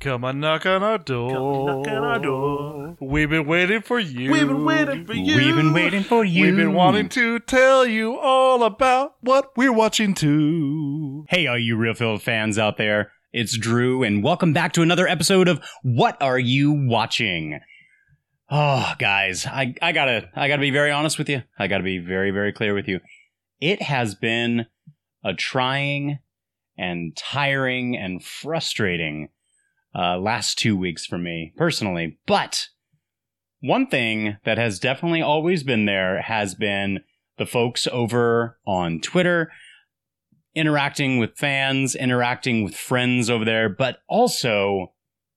Come on, knock on our door. knock on our door. We've been waiting for you. We've been waiting for you. We've been waiting for you. We've been wanting to tell you all about what we're watching too. Hey, all you Reel Feels fans out there. It's Drew, and welcome back to another episode of What Are You Watching? Oh, guys, I, I gotta I gotta be very honest with you. I gotta be very, very clear with you. It has been a trying and tiring and frustrating uh, last two weeks for me personally. But one thing that has definitely always been there has been the folks over on Twitter interacting with fans, interacting with friends over there, but also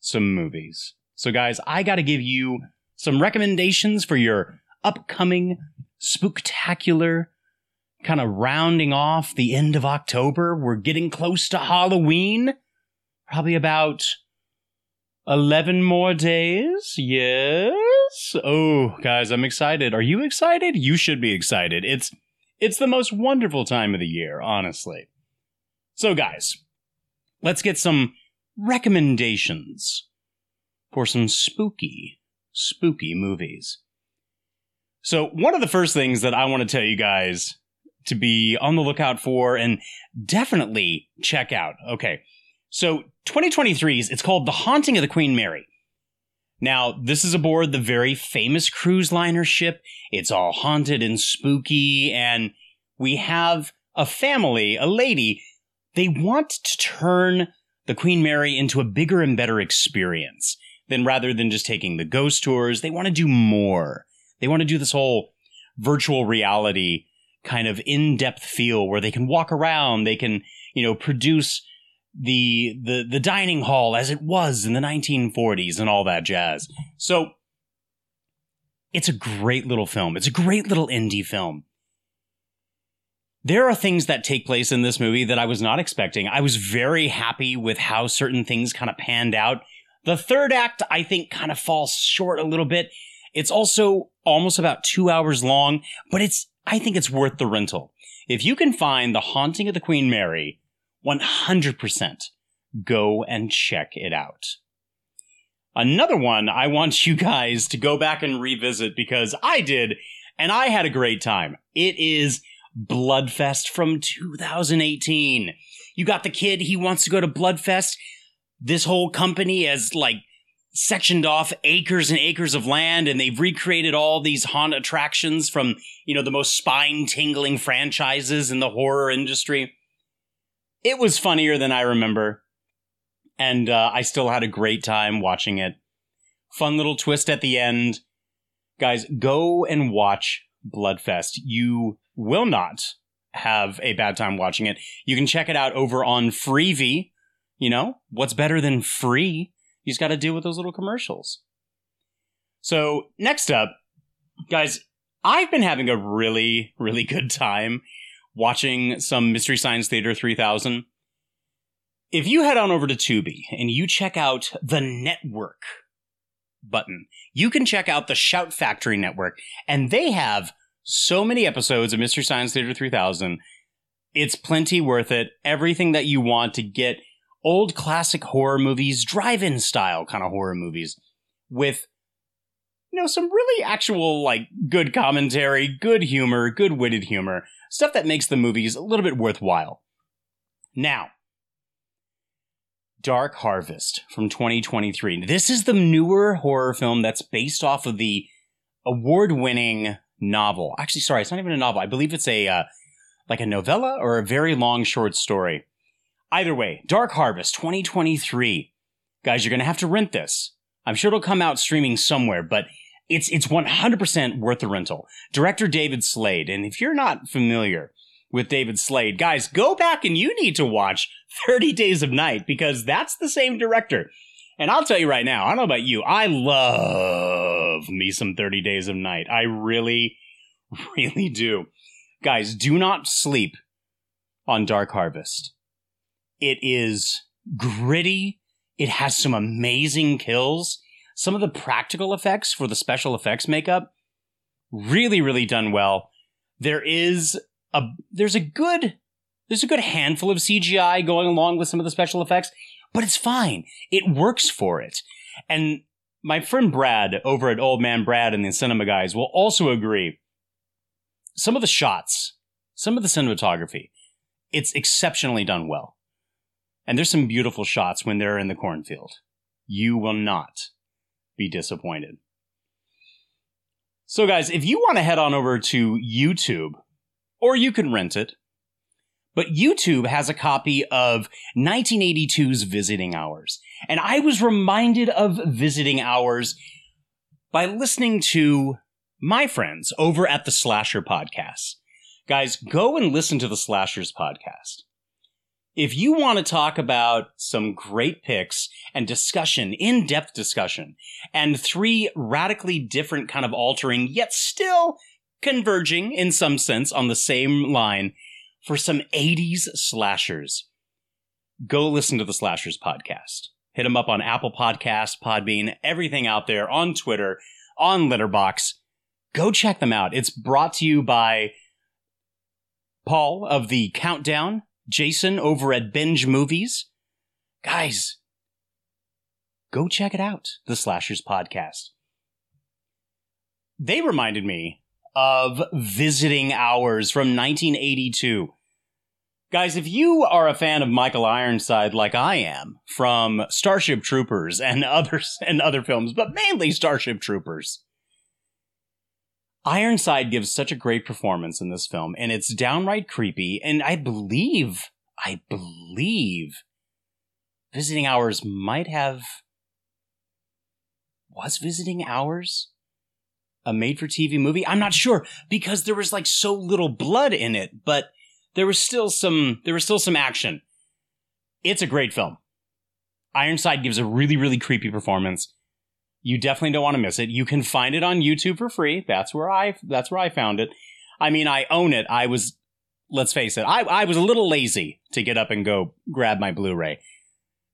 some movies. So, guys, I got to give you some recommendations for your upcoming spooktacular kind of rounding off the end of October. We're getting close to Halloween. Probably about 11 more days. Yes. Oh, guys, I'm excited. Are you excited? You should be excited. It's it's the most wonderful time of the year, honestly. So, guys, let's get some recommendations for some spooky, spooky movies. So, one of the first things that I want to tell you guys to be on the lookout for and definitely check out. Okay. So, 2023's it's called The Haunting of the Queen Mary. Now, this is aboard the very famous cruise liner ship. It's all haunted and spooky, and we have a family, a lady. They want to turn the Queen Mary into a bigger and better experience than rather than just taking the ghost tours. They want to do more. They want to do this whole virtual reality kind of in-depth feel where they can walk around, they can, you know, produce the the the dining hall as it was in the 1940s and all that jazz. So it's a great little film. It's a great little indie film. There are things that take place in this movie that I was not expecting. I was very happy with how certain things kind of panned out. The third act, I think, kind of falls short a little bit. It's also almost about two hours long, but it's, I think it's worth the rental. If you can find The Haunting of the Queen Mary, 100% go and check it out. Another one I want you guys to go back and revisit because I did, and I had a great time. It is Bloodfest from 2018. You got the kid, he wants to go to Bloodfest. This whole company has like sectioned off acres and acres of land and they've recreated all these haunt attractions from, you know, the most spine tingling franchises in the horror industry. It was funnier than I remember. And uh, I still had a great time watching it. Fun little twist at the end. Guys, go and watch Bloodfest. You will not have a bad time watching it. You can check it out over on Freevee. You know, what's better than free? You just got to deal with those little commercials. So, next up, guys, I've been having a really, really good time watching some Mystery Science Theater 3000. If you head on over to Tubi and you check out the network button, you can check out the Shout Factory network, and they have so many episodes of Mystery Science Theater 3000. It's plenty worth it. Everything that you want to get old classic horror movies, drive in style kind of horror movies with, you know, some really actual, like, good commentary, good humor, good witted humor, stuff that makes the movies a little bit worthwhile. Now, Dark Harvest from 2023. This is the newer horror film that's based off of the award winning novel. Actually, sorry, it's not even a novel. I believe it's a, uh, like a novella or a very long short story. Either way, Dark Harvest 2023. Guys, you're going to have to rent this. I'm sure it'll come out streaming somewhere, but it's it's 100% worth the rental. Director David Slade, and if you're not familiar with David Slade, guys, go back and you need to watch 30 Days of Night because that's the same director. And I'll tell you right now, I don't know about you, I love me some 30 Days of Night. I really, really do. Guys, do not sleep on Dark Harvest. It is gritty. It has some amazing kills. Some of the practical effects for the special effects makeup really, really done well. There is a there's a good there's a good handful of CGI going along with some of the special effects, but it's fine. It works for it. And my friend Brad over at Old Man Brad and the Cinema Guys will also agree. Some of the shots, some of the cinematography, it's exceptionally done well. And there's some beautiful shots when they're in the cornfield. You will not be disappointed. So, guys, if you want to head on over to YouTube, or you can rent it, but YouTube has a copy of 1982's Visiting Hours. And I was reminded of Visiting Hours by listening to my friends over at the Slasher Podcast. Guys, go and listen to the Slashers Podcast. If you want to talk about some great picks and discussion, in depth discussion, and three radically different kind of altering, yet still converging in some sense on the same line for some 80s slashers, go listen to the Slashers podcast. Hit them up on Apple Podcasts, Podbean, everything out there, on Twitter, on Letterboxd. Go check them out. It's brought to you by Paul of the Countdown, Jason over at Binge Movies. Guys, go check it out, the Slashers podcast. They reminded me of Visiting Hours from 1982. Guys, if you are a fan of Michael Ironside like I am from Starship Troopers and others and other films, but mainly Starship Troopers, Ironside gives such a great performance in this film, and it's downright creepy. And I believe, I believe, Visiting Hours might have. Was Visiting Hours a made for TV movie? I'm not sure because there was like so little blood in it, but there was still some there was still some action. It's a great film. Ironside gives a really, really creepy performance. You definitely don't want to miss it. You can find it on YouTube for free. That's where I that's where I found it. I mean, I own it. I was let's face it, I, I was a little lazy to get up and go grab my Blu-ray.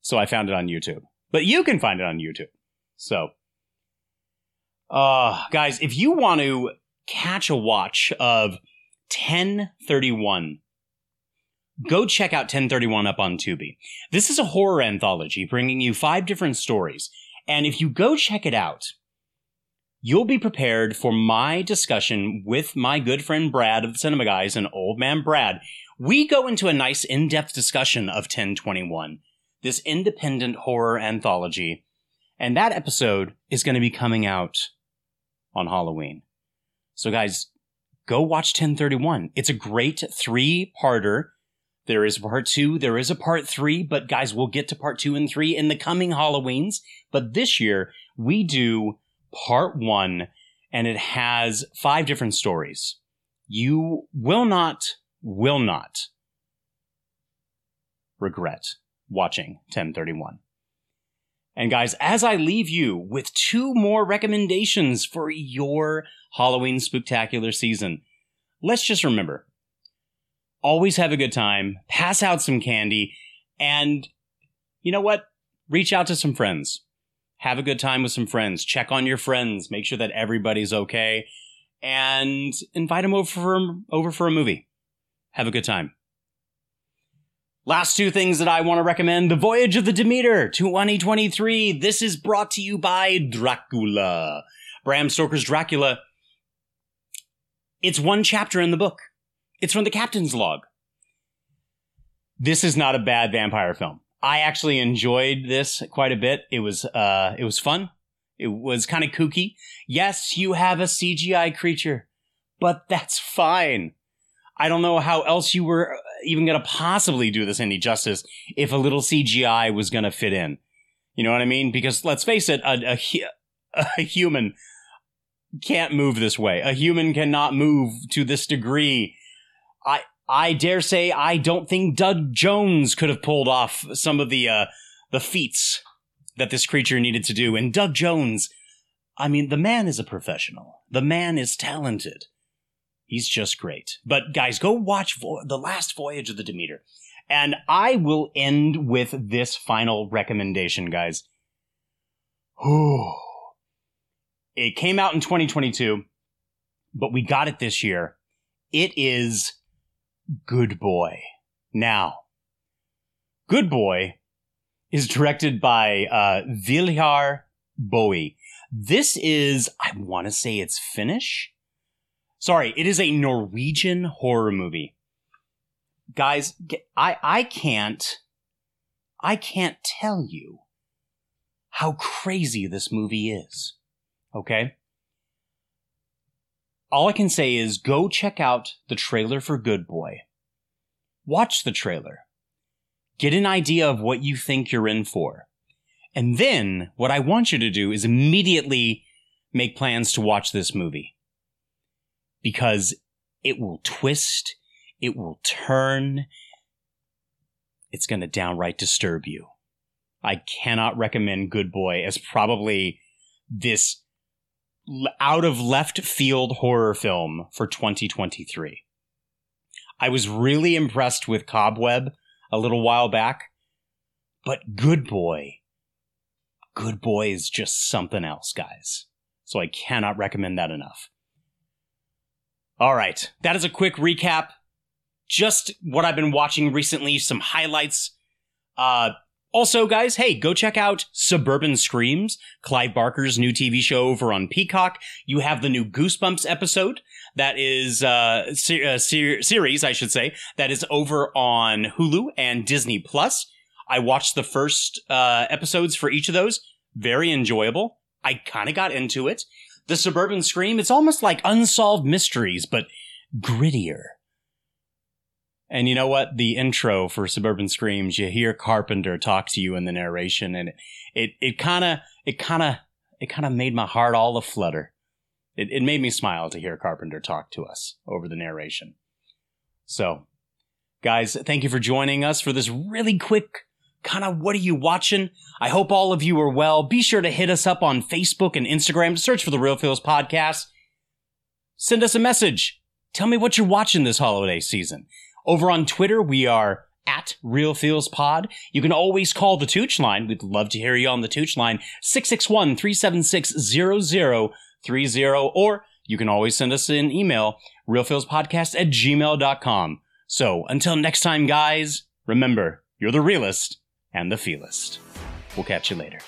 So I found it on YouTube. But you can find it on YouTube. So uh guys, if you want to catch a watch of 1031 go check out 1031 up on Tubi. This is a horror anthology bringing you five different stories. And if you go check it out, you'll be prepared for my discussion with my good friend Brad of the Cinema Guys and Old Man Brad. We go into a nice in depth discussion of 1021, this independent horror anthology. And that episode is going to be coming out on Halloween. So, guys, go watch 1031. It's a great three parter. There is part two, there is a part three, but guys, we'll get to part two and three in the coming Halloweens. But this year, we do part one, and it has five different stories. You will not, will not regret watching 1031. And guys, as I leave you with two more recommendations for your Halloween spectacular season, let's just remember always have a good time, pass out some candy, and you know what? Reach out to some friends. Have a good time with some friends. Check on your friends. Make sure that everybody's okay. And invite them over for, over for a movie. Have a good time. Last two things that I want to recommend The Voyage of the Demeter 2023. This is brought to you by Dracula. Bram Stoker's Dracula. It's one chapter in the book. It's from the captain's log. This is not a bad vampire film. I actually enjoyed this quite a bit. It was uh it was fun. It was kind of kooky. Yes, you have a CGI creature, but that's fine. I don't know how else you were even going to possibly do this any justice if a little CGI was going to fit in. You know what I mean? Because let's face it, a, a, a human can't move this way. A human cannot move to this degree. I I dare say I don't think Doug Jones could have pulled off some of the uh, the feats that this creature needed to do. And Doug Jones, I mean, the man is a professional. The man is talented. He's just great. But guys, go watch Vo- the last voyage of the Demeter. And I will end with this final recommendation, guys. Ooh. It came out in 2022, but we got it this year. It is Good Boy. Now, Good Boy is directed by uh, Viljar Bøe. This is, I want to say it's Finnish. Sorry, it is a Norwegian horror movie. Guys, I, I can't I can't tell you how crazy this movie is. Okay? All I can say is go check out the trailer for Good Boy. Watch the trailer. Get an idea of what you think you're in for. And then what I want you to do is immediately make plans to watch this movie. Because it will twist, it will turn, it's going to downright disturb you. I cannot recommend Good Boy as probably this out of left field horror film for 2023. I was really impressed with Cobweb a little while back, but Good Boy, Good Boy is just something else, guys. So I cannot recommend that enough. All right, that is a quick recap. Just what I've been watching recently, some highlights. Uh, also, guys, hey, go check out Suburban Screams, Clive Barker's new TV show over on Peacock. You have the new Goosebumps episode that is uh, ser- uh ser- series, I should say, that is over on Hulu and Disney Plus. I watched the first uh, episodes for each of those. Very enjoyable. I kind of got into it. The Suburban Scream, it's almost like unsolved mysteries, but grittier. And you know what? The intro for Suburban Screams, you hear Carpenter talk to you in the narration, and it it kind of it kind of it kind of made my heart all a flutter. It it made me smile to hear Carpenter talk to us over the narration. So, guys, thank you for joining us for this really quick kind of what are you watching? I hope all of you are well. Be sure to hit us up on Facebook and Instagram to search for the Reel Feels Podcast. Send us a message. Tell me what you're watching this holiday season. Over on Twitter, we are at Reel Feels Pod. You can always call the Tucc line. We'd love to hear you on the Tucc line, 661 376 0030. Or you can always send us an email, reelfeelspodcast at gmail.com. So until next time, guys, remember, you're the realist and the feelist. We'll catch you later.